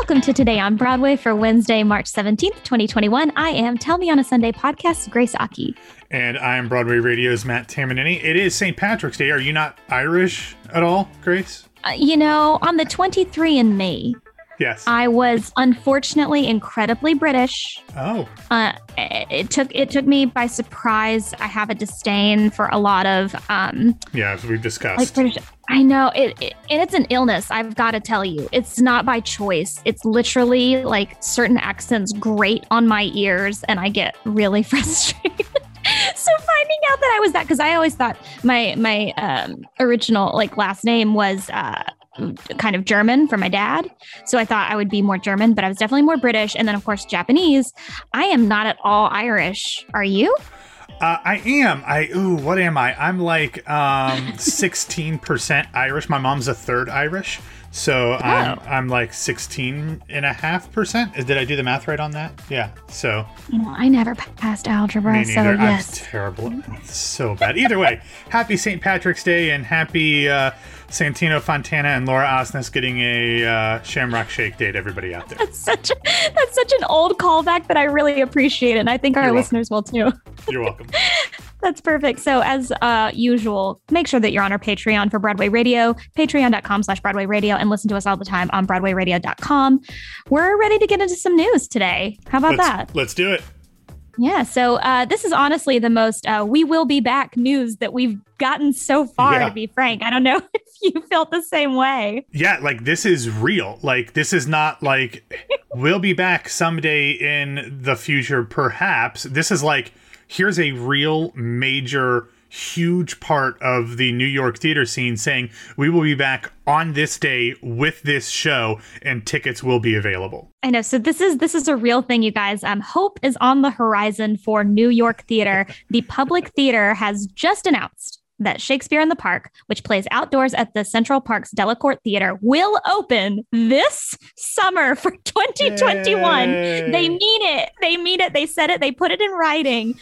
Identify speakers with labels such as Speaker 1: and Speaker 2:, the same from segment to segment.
Speaker 1: Welcome to Today on Broadway for Wednesday, March 17th, 2021. I am Tell Me on a Sunday podcast, Grace Aki.
Speaker 2: And I'm Broadway Radio's Matt Tamanini. It is St. Patrick's Day. Are you not Irish at all, Grace?
Speaker 1: Uh, you know, on the 23andMe,
Speaker 2: Yes.
Speaker 1: I was unfortunately incredibly British.
Speaker 2: oh,
Speaker 1: Uh, it it took it took me by surprise. I have a disdain for a lot of um,
Speaker 2: yeah, as we've
Speaker 1: like
Speaker 2: discussed.
Speaker 1: British. I know it, it, and it's an illness. I've got to tell you, it's not by choice. It's literally like certain accents grate on my ears, and I get really frustrated. so finding out that I was that, because I always thought my my um, original like last name was. Uh, kind of German for my dad. So I thought I would be more German, but I was definitely more British. And then, of course, Japanese. I am not at all Irish. Are you?
Speaker 2: Uh, I am. I ooh, what am I? I'm like um 16% Irish. My mom's a third Irish. So I'm
Speaker 1: Oh.
Speaker 2: I'm like 16 and a half percent. Did I do the math right on that? Yeah. So
Speaker 1: You know, I never passed algebra, so yes.
Speaker 2: I'm terrible. So bad. Either way, happy St. Patrick's Day and happy uh, Santino Fontana and Laura Osnes getting a uh, Shamrock Shake date. Everybody out there.
Speaker 1: That's such a, that's such an old callback that I really appreciate, it, and I think our
Speaker 2: You're welcome.
Speaker 1: listeners will too.
Speaker 2: You're welcome.
Speaker 1: That's perfect. So as uh, usual, make sure that you're on our Patreon for Broadway Radio, patreon.com slash Broadway Radio, and listen to us all the time on BroadwayRadio.com. We're ready to get into some news today. How about
Speaker 2: let's,
Speaker 1: that?
Speaker 2: let's do it.
Speaker 1: Yeah. So uh, this is honestly the most uh, we will be back news that we've gotten so far,
Speaker 2: Yeah.
Speaker 1: to be frank. I don't know if you felt the same way.
Speaker 2: Yeah, like this is real. Like this is not like we'll be back someday in the future, perhaps. This is like here's a real major huge part of the New York theater scene saying we will be back on this day with this show and tickets will be available.
Speaker 1: I know. So this is this is a real thing, you guys. Um, hope is on the horizon for New York theater. the Public Theater has just announced that Shakespeare in the Park, which plays outdoors at the Central Park's Delacorte Theater, will open this summer for 2021.
Speaker 2: Yay.
Speaker 1: They mean it. They mean it. They said it. They put it in writing.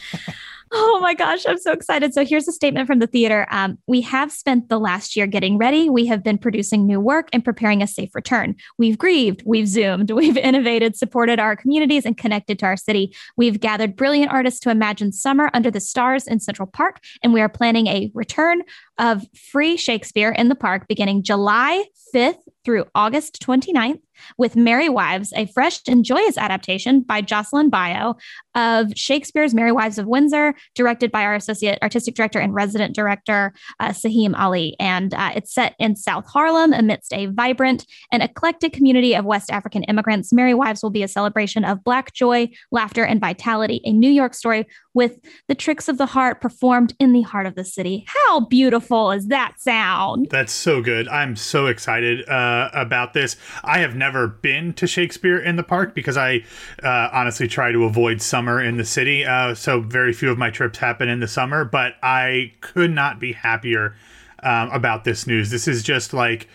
Speaker 1: Oh my gosh, I'm so excited. So here's a statement from the theater. Um, we have spent the last year getting ready. We have been producing new work and preparing a safe return. We've grieved, we've zoomed, we've innovated, supported our communities, and connected to our city. We've gathered brilliant artists to imagine summer under the stars in Central Park, and we are planning a return of free Shakespeare in the park beginning July 5th through August 29th with Merry Wives, a fresh and joyous adaptation by Jocelyn Bioh of Shakespeare's Merry Wives of Windsor, directed by our associate artistic director and resident director, uh, Saheem Ali. And uh, it's set in South Harlem amidst a vibrant and eclectic community of West African immigrants. Merry Wives will be a celebration of Black joy, laughter, and vitality, a New York story with the tricks of the heart performed in the heart of the city. How beautiful is that sound?
Speaker 2: That's so good. I'm so excited uh, about this. I have never been to Shakespeare in the Park because I uh, honestly try to avoid summer in the city. Uh, so very few of my trips happen in the summer, but I could not be happier um, about this news. This is just like,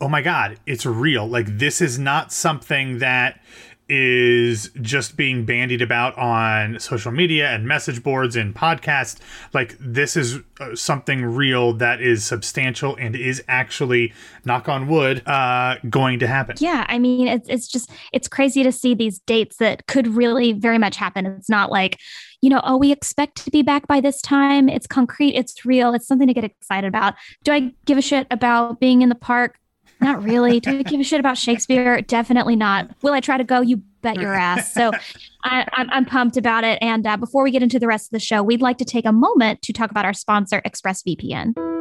Speaker 2: oh my God, it's real. Like, this is not something that is just being bandied about on social media and message boards and podcasts. Like, this is uh, something real that is substantial and is actually, knock on wood, uh, going to happen.
Speaker 1: Yeah, I mean, it's it's just it's crazy to see these dates that could really very much happen. It's not like, you know, oh, we expect to be back by this time. It's concrete, it's real, it's something to get excited about. Do I give a shit about being in the park? Not really. Do I give a shit about Shakespeare? Definitely not. Will I try to go? You bet your ass. So I, I'm, I'm pumped about it. And uh, before we get into the rest of the show, we'd like to take a moment to talk about our sponsor, ExpressVPN.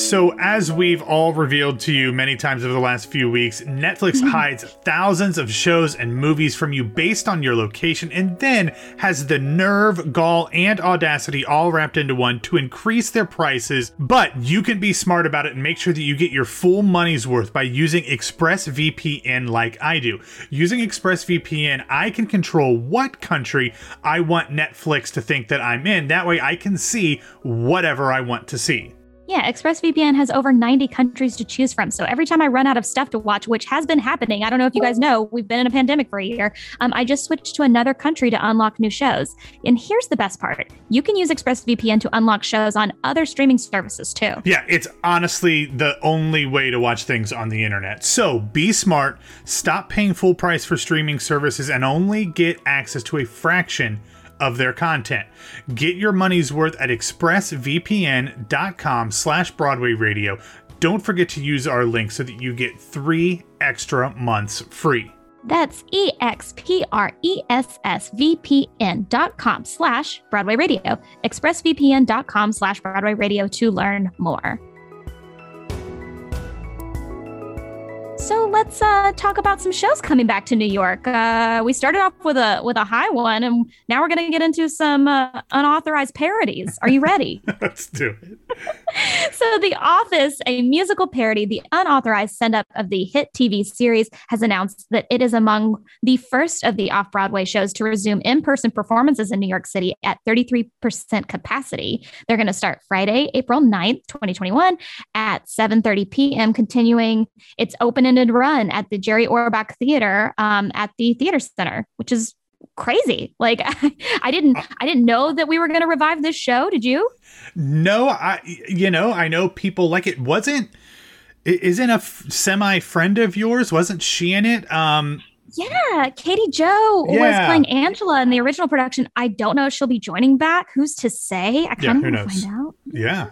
Speaker 2: So, as we've all revealed to you many times over the last few weeks, Netflix mm-hmm. hides thousands of shows and movies from you based on your location and then has the nerve, gall, and audacity all wrapped into one to increase their prices. But you can be smart about it and make sure that you get your full money's worth by using ExpressVPN like I do. Using ExpressVPN, I can control what country I want Netflix to think that I'm in. That way, I can see whatever I want to see.
Speaker 1: Yeah, ExpressVPN has over 90 countries to choose from. So every time I run out of stuff to watch, which has been happening, I don't know if you guys know, we've been in a pandemic for a year. Um, I just switched to another country to unlock new shows. And here's the best part you can use ExpressVPN to unlock shows on other streaming services too.
Speaker 2: Yeah, it's honestly the only way to watch things on the internet. So be smart, stop paying full price for streaming services, and only get access to a fraction of their content. Get your money's worth at expressvpn.com slash Broadway Radio. Don't forget to use our link so that you get three extra months free.
Speaker 1: That's E-X-P-R-E-S-S-V-P-N dot com slash Broadway Radio. ExpressVPN.com slash Broadway Radio to learn more. Let's uh, talk about some shows coming back to New York. Uh, we started off with a with a high one, and now we're going to get into some uh, unauthorized parodies. Are you ready?
Speaker 2: Let's do it.
Speaker 1: so, The Office, a musical parody, the unauthorized send up of the hit TV series, has announced that it is among the first of the off Broadway shows to resume in person performances in New York City at 33% capacity. They're going to start Friday, April 9th, 2021 at 7:30 p.m., continuing its open ended run at the Jerry Orbach Theater um, at the Theater Center, which is crazy. Like I didn't I didn't know that we were going to revive this show. Did you?
Speaker 2: No, I you know, I know people like it wasn't isn't a f- semi friend of yours wasn't she in it? Um
Speaker 1: yeah, Katie Joe yeah. was playing Angela in the original production. I don't know if she'll be joining back. Who's to say? I kind yeah, of find out.
Speaker 2: Yeah.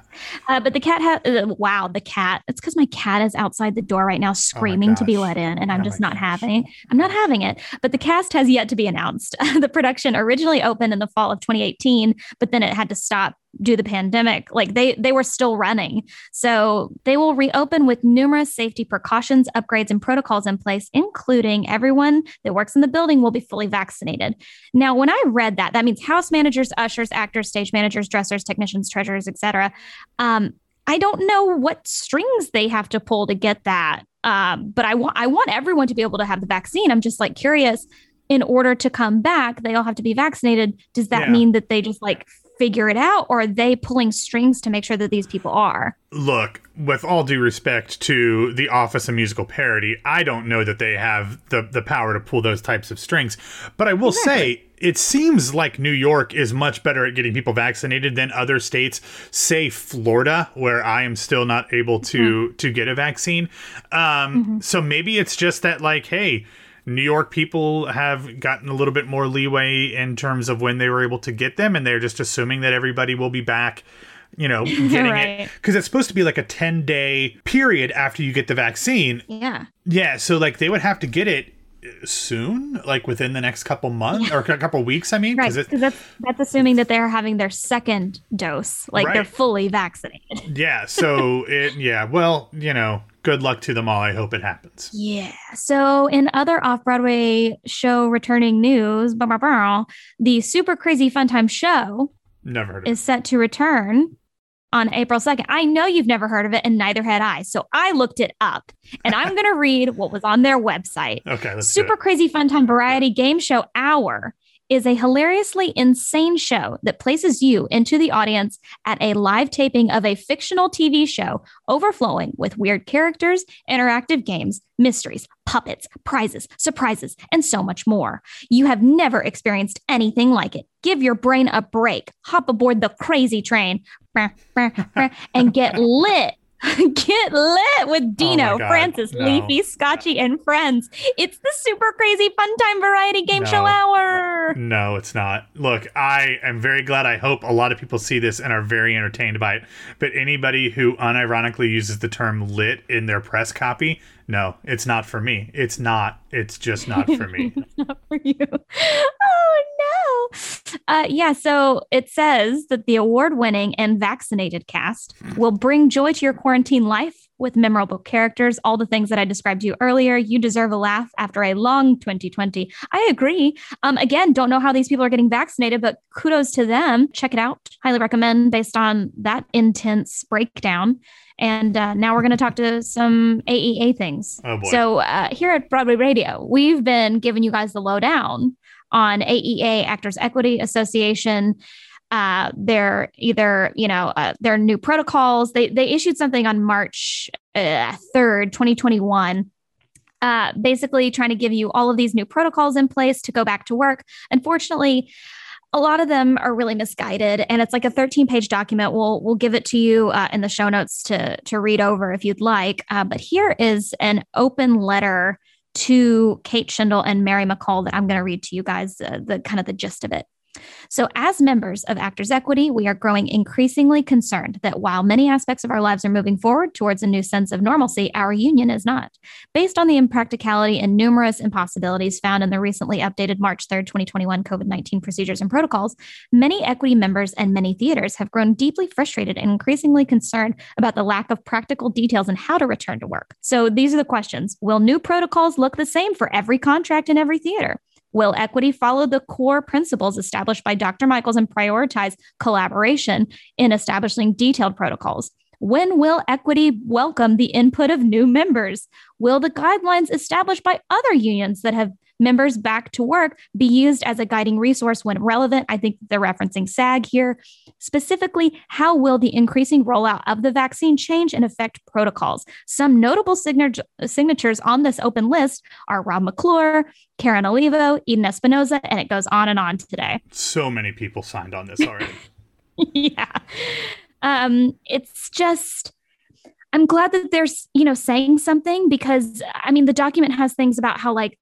Speaker 1: Uh, but the cat has, uh, wow, the cat. It's because my cat is outside the door right now screaming oh to be let in, and I'm oh just not gosh. having I'm not having it. But the cast has yet to be announced. the production originally opened in the fall of 2018, but then it had to stop due to the pandemic like they they were still running so they will reopen with numerous safety precautions upgrades and protocols in place including everyone that works in the building will be fully vaccinated now when i read that that means house managers ushers actors stage managers dressers technicians treasurers etc um, i don't know what strings they have to pull to get that um, but i want i want everyone to be able to have the vaccine i'm just like curious in order to come back, they all have to be vaccinated. Does that yeah. mean that they just like figure it out or are they pulling strings to make sure that these people are
Speaker 2: look with all due respect to the office of musical parody i don't know that they have the the power to pull those types of strings but i will exactly. say it seems like New York is much better at getting people vaccinated than other states, say Florida, where I am still not able to mm-hmm. to get a vaccine. Um, mm-hmm. So maybe it's just that, like, hey, New York people have gotten a little bit more leeway in terms of when they were able to get them, and they're just assuming that everybody will be back you know, getting right. it because it's supposed to be like a 10 day period after you get the vaccine.
Speaker 1: Yeah.
Speaker 2: Yeah. So, like, they would have to get it soon, like within the next couple months yeah. or a couple weeks. I mean,
Speaker 1: right? Because that's that's assuming that they're having their second dose, like right. they're fully vaccinated.
Speaker 2: yeah. So it, yeah. Well, you know, good luck to them all. I hope it happens.
Speaker 1: Yeah. So, in other off Broadway show returning news, the Super Crazy Fun Time show
Speaker 2: never heard
Speaker 1: is set to return on April 2nd. I know you've never heard of it, and neither had I. So I looked it up and I'm going to read what was on their website.
Speaker 2: Okay.
Speaker 1: Super Crazy Fun Time Variety Game Show Hour is a hilariously insane show that places you into the audience at a live taping of a fictional TV show overflowing with weird characters, interactive games, mysteries, puppets, prizes, surprises, and so much more. You have never experienced anything like it. Give your brain a break, hop aboard the crazy train, and get lit Get lit with oh Dino, oh Francis, no. Leafy, Scotchy, and friends. It's the super crazy fun time variety game no. show hour.
Speaker 2: No, it's not. Look, I am very glad. I hope a lot of people see this and are very entertained by it. But anybody who unironically uses the term lit in their press copy, no, it's not for me. It's not. It's just not for me.
Speaker 1: not for you. Oh no. Uh, yeah. So it says that the award-winning and vaccinated cast will bring joy to your quarantine life with memorable characters, all the things that I described to you earlier. You deserve a laugh after a long 2020. I agree. Um, again, don't know how these people are getting vaccinated, but kudos to them. Check it out. Highly recommend based on that intense breakdown. And uh, now we're going to talk to some AEA things.
Speaker 2: Oh boy.
Speaker 1: So uh, here at Broadway Radio, we've been giving you guys the lowdown on AEA Actors Equity Association uh, their either you know uh, their new protocols. They they issued something on March uh, third, twenty twenty one. Uh, basically, trying to give you all of these new protocols in place to go back to work. Unfortunately, a lot of them are really misguided and it's like a 13 page document. We'll we'll give it to you uh, in the show notes to to read over if you'd like. Uh, but here is an open letter to kate Shindle and mary McColl that i'm going to read to you guys uh, the kind of the gist of it so, as members of Actors Equity, we are growing increasingly concerned that while many aspects of our lives are moving forward towards a new sense of normalcy, our union is not. Based on the impracticality and numerous impossibilities found in the recently updated March 3rd, 2021 COVID 19 procedures and protocols, many equity members and many theaters have grown deeply frustrated and increasingly concerned about the lack of practical details on how to return to work. So, these are the questions Will new protocols look the same for every contract in every theater? Will equity follow the core principles established by Dr. Michaels and prioritize collaboration in establishing detailed protocols? When will equity welcome the input of new members? Will the guidelines established by other unions that have members back to work be used as a guiding resource when relevant. I think they're referencing SAG here. Specifically, how will the increasing rollout of the vaccine change and affect protocols? Some notable signatures on this open list are Rob McClure, Karen Olivo, Eden Espinoza, and it goes on and on today.
Speaker 2: So many people signed on this already.
Speaker 1: yeah. Um, it's just I'm glad that there's, you know, saying something because I mean, the document has things about how like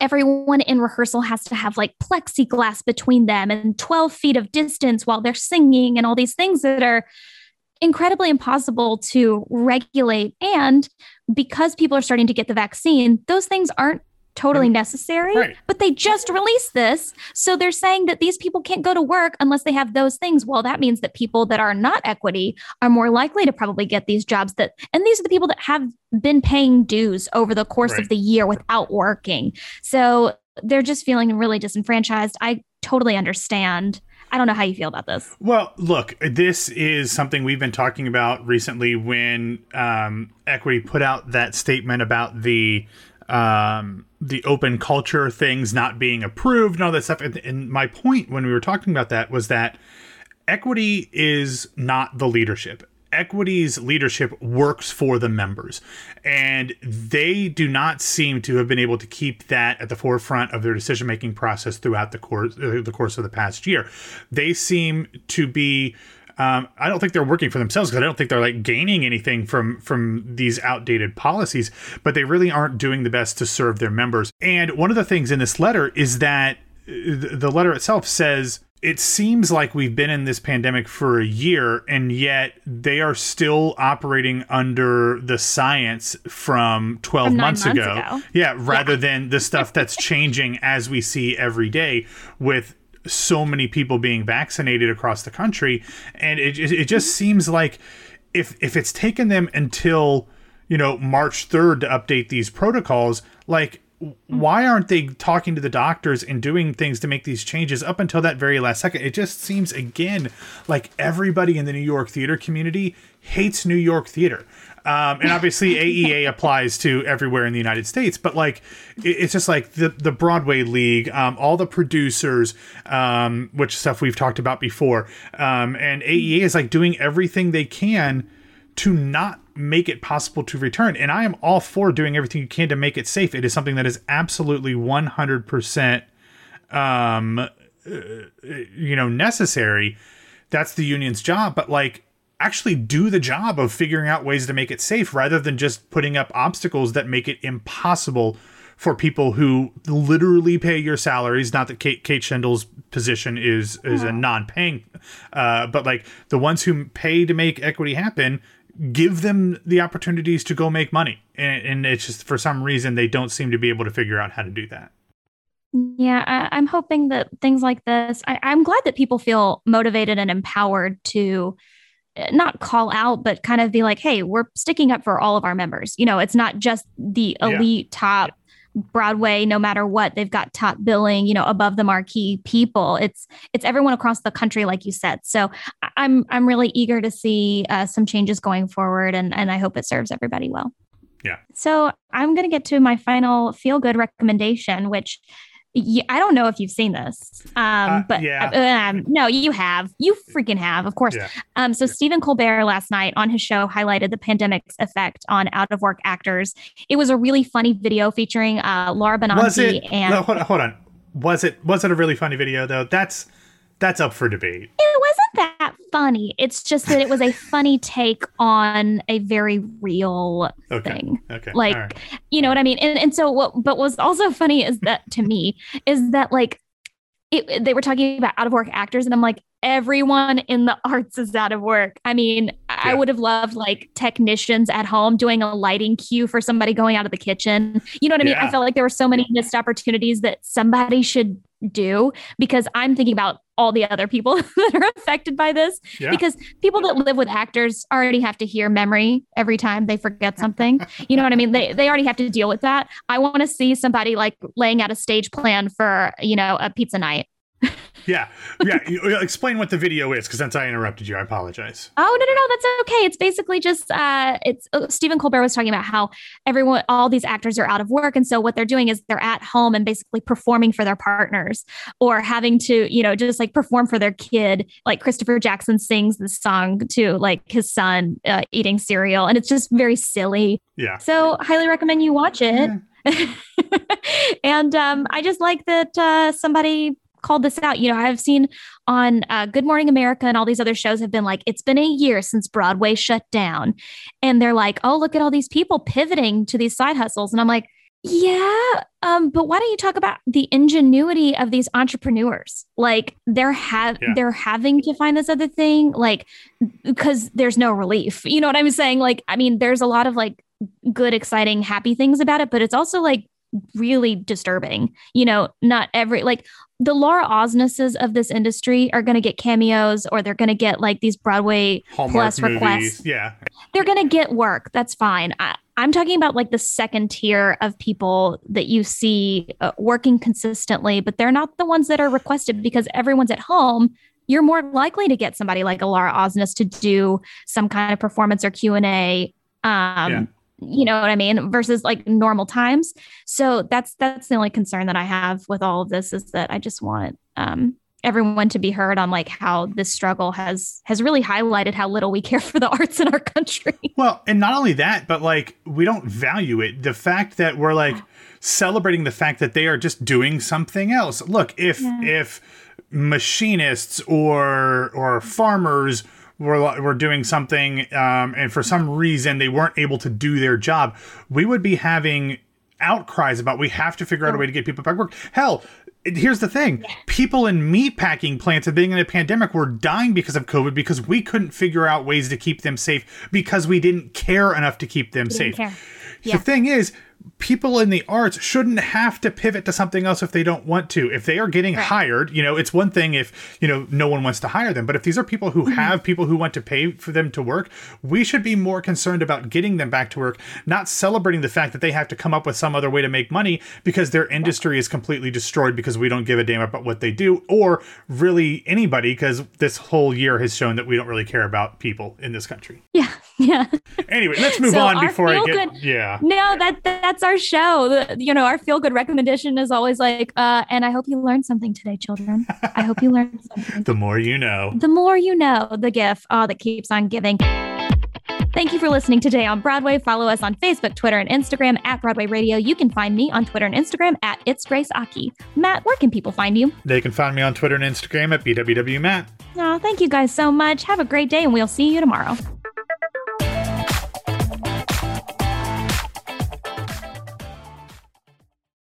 Speaker 1: everyone in rehearsal has to have like plexiglass between them and 12 feet of distance while they're singing and all these things that are incredibly impossible to regulate. And because people are starting to get the vaccine, those things aren't totally necessary, right. but they just released this. So they're saying that these people can't go to work unless they have those things. Well, that means that people that are not equity are more likely to probably get these jobs that, and these are the people that have been paying dues over the course right. of the year without working. So they're just feeling really disenfranchised. I totally understand. I don't know how you feel about this.
Speaker 2: Well, look, this is something we've been talking about recently when um, Equity put out that statement about the um, the open culture things not being approved and all that stuff. And, and my point when we were talking about that was that equity is not the leadership. Equity's leadership works for the members, and they do not seem to have been able to keep that at the forefront of their decision making process throughout the course uh, the course of the past year. They seem to be um, I don't think they're working for themselves because I don't think they're like gaining anything from from these outdated policies, but they really aren't doing the best to serve their members. And one of the things in this letter is that uh, the letter itself says it seems like we've been in this pandemic for a year and yet they are still operating under the science from 12 from months, months ago. ago. Yeah, rather yeah. than the stuff that's changing as we see every day with so many people being vaccinated across the country, and it it just seems like if if it's taken them until you know March third to update these protocols, like why aren't they talking to the doctors and doing things to make these changes up until that very last second? It just seems again like everybody in the New York theater community hates New York theater. Um, and obviously AEA applies to everywhere in the United States, but like it's just like the the Broadway League, um, all the producers, um, which stuff we've talked about before, um, and AEA is like doing everything they can to not make it possible to return. And I am all for doing everything you can to make it safe. It is something that is absolutely one hundred percent, um, uh, you know, necessary. That's the union's job, but like actually do the job of figuring out ways to make it safe rather than just putting up obstacles that make it impossible for people who literally pay your salaries. Not that Kate, Kate Shindle's position is is a non-paying, uh, but like the ones who pay to make equity happen, give them the opportunities to go make money. And, and it's just for some reason they don't seem to be able to figure out how to do that.
Speaker 1: Yeah, I, am hoping that things like this. I, I'm glad that people feel motivated and empowered to eh, not call out, but kind of be like, hey, we're sticking up for all of our members. You know, it's not just the elite yeah. top Broadway, no matter what, they've got top billing, you know, above the marquee people. It's it's everyone across the country, like you said. So I'm I'm really eager to see uh, some changes going forward, and and I hope it serves everybody well.
Speaker 2: Yeah.
Speaker 1: So I'm going to get to my final feel good recommendation, which I don't know if you've seen this, um,
Speaker 2: Uh,
Speaker 1: but
Speaker 2: yeah.
Speaker 1: um, no, you have. You freaking have, of course.
Speaker 2: Yeah.
Speaker 1: Um, so Stephen Colbert last night on his show highlighted the pandemic's effect on out of work actors. It was a really funny video featuring uh, Laura Benanti
Speaker 2: Was it?
Speaker 1: and
Speaker 2: no, hold on, hold on. Was it? Was it a really funny video though? That's that's up for debate.
Speaker 1: it funny. It's just that it was a funny take on a very real
Speaker 2: Okay.
Speaker 1: thing.
Speaker 2: Okay.
Speaker 1: Like,
Speaker 2: right.
Speaker 1: you know what I mean? And and so what but what's also funny is that to me is that like it, they were talking about out of work actors and I'm like everyone in the arts is out of work. I mean, I would have loved like technicians at home doing a lighting cue for somebody going out of the kitchen. You know what I mean?
Speaker 2: Yeah.
Speaker 1: I felt like there were so many missed opportunities that somebody should do because I'm thinking about all the other people that are affected by this
Speaker 2: Yeah.
Speaker 1: because people that live with actors already have to hear memory every time they forget something. you know what I mean? They they already have to deal with that. I want to see somebody like laying out a stage plan for, you know, a pizza night.
Speaker 2: Yeah. Yeah. You Explain what the video is, because since I interrupted you, I apologize.
Speaker 1: Oh no no no that's okay. It's basically just uh it's uh, Stephen Colbert was talking about how everyone all these actors are out of work and so what they're doing is they're at home and basically performing for their partners or having to you know just like perform for their kid like Christopher Jackson sings this song to like his son uh, eating cereal and it's just very silly.
Speaker 2: Yeah.
Speaker 1: So highly recommend you watch it. and um, I just like that uh, somebody called this out. You know, I've seen on uh, Good Morning America and all these other shows have been like, it's been a year since Broadway shut down. And they're like, oh, look at all these people pivoting to these side hustles. And I'm like, yeah, um, but why don't you talk about the ingenuity of these entrepreneurs? Like they're have
Speaker 2: Yeah.
Speaker 1: they're having to find this other thing, like because there's no relief. You know what I'm saying? Like, I mean, there's a lot of like good, exciting, happy things about it, but it's also like really disturbing. You know, not every like the Laura Osnesses of this industry are going to get cameos or they're going to get like these Broadway
Speaker 2: Hallmark
Speaker 1: plus
Speaker 2: movies.
Speaker 1: requests.
Speaker 2: Yeah.
Speaker 1: They're going to get work. That's fine. I, I'm talking about like the second tier of people that you see uh, working consistently, but they're not the ones that are requested because everyone's at home. You're more likely to get somebody like a Laura Osnes to do some kind of performance or Q and A. Um,
Speaker 2: Yeah.
Speaker 1: You know what I mean? Versus like normal times. So that's that's the only concern that I have with all of this is that I just want um, everyone to be heard on like how this struggle has has really highlighted how little we care for the arts in our country.
Speaker 2: Well, and not only that, but like we don't value it. The fact that we're like celebrating the fact that they are just doing something else. Look, if
Speaker 1: Yeah.
Speaker 2: if machinists or or farmers were were doing something um, and for some reason they weren't able to do their job, we would be having outcries about we have to figure out a way to get people back to work. Hell, here's the thing. People in meat packing plants at the beginning of the pandemic were dying because of covid because we couldn't figure out ways to keep them safe because we didn't care enough to keep them
Speaker 1: Didn't
Speaker 2: safe
Speaker 1: care.
Speaker 2: the thing is people in the arts shouldn't have to pivot to something else if they don't want to. If they are getting hired you know it's one thing if you know no one wants to hire them but if these are people
Speaker 1: Mm-hmm.
Speaker 2: who have people who want to pay for them to work we should be more concerned about getting them back to work not celebrating the fact that they have to come up with some other way to make money because their industry is completely destroyed because we don't give a damn about what they do or really anybody because this whole year has shown that we don't really care about people in this country.
Speaker 1: Yeah, yeah.
Speaker 2: anyway let's move
Speaker 1: So
Speaker 2: on before i get
Speaker 1: feel-good-
Speaker 2: yeah
Speaker 1: No, that that's our show. You know, our feel good recommendation is always like, uh, and I hope you learned something today, children. I hope you learned something.
Speaker 2: the more you know
Speaker 1: The more you know, the gift oh, that keeps on giving. Thank you for listening today on Broadway. Follow us on Facebook, Twitter, and Instagram at Broadway Radio. You can find me on Twitter and Instagram at It's Grace Aki. Matt, where can people find you?
Speaker 2: They can find me on Twitter and Instagram at BWW Matt.
Speaker 1: Oh, thank you guys so much. Have a great day, and we'll see you tomorrow.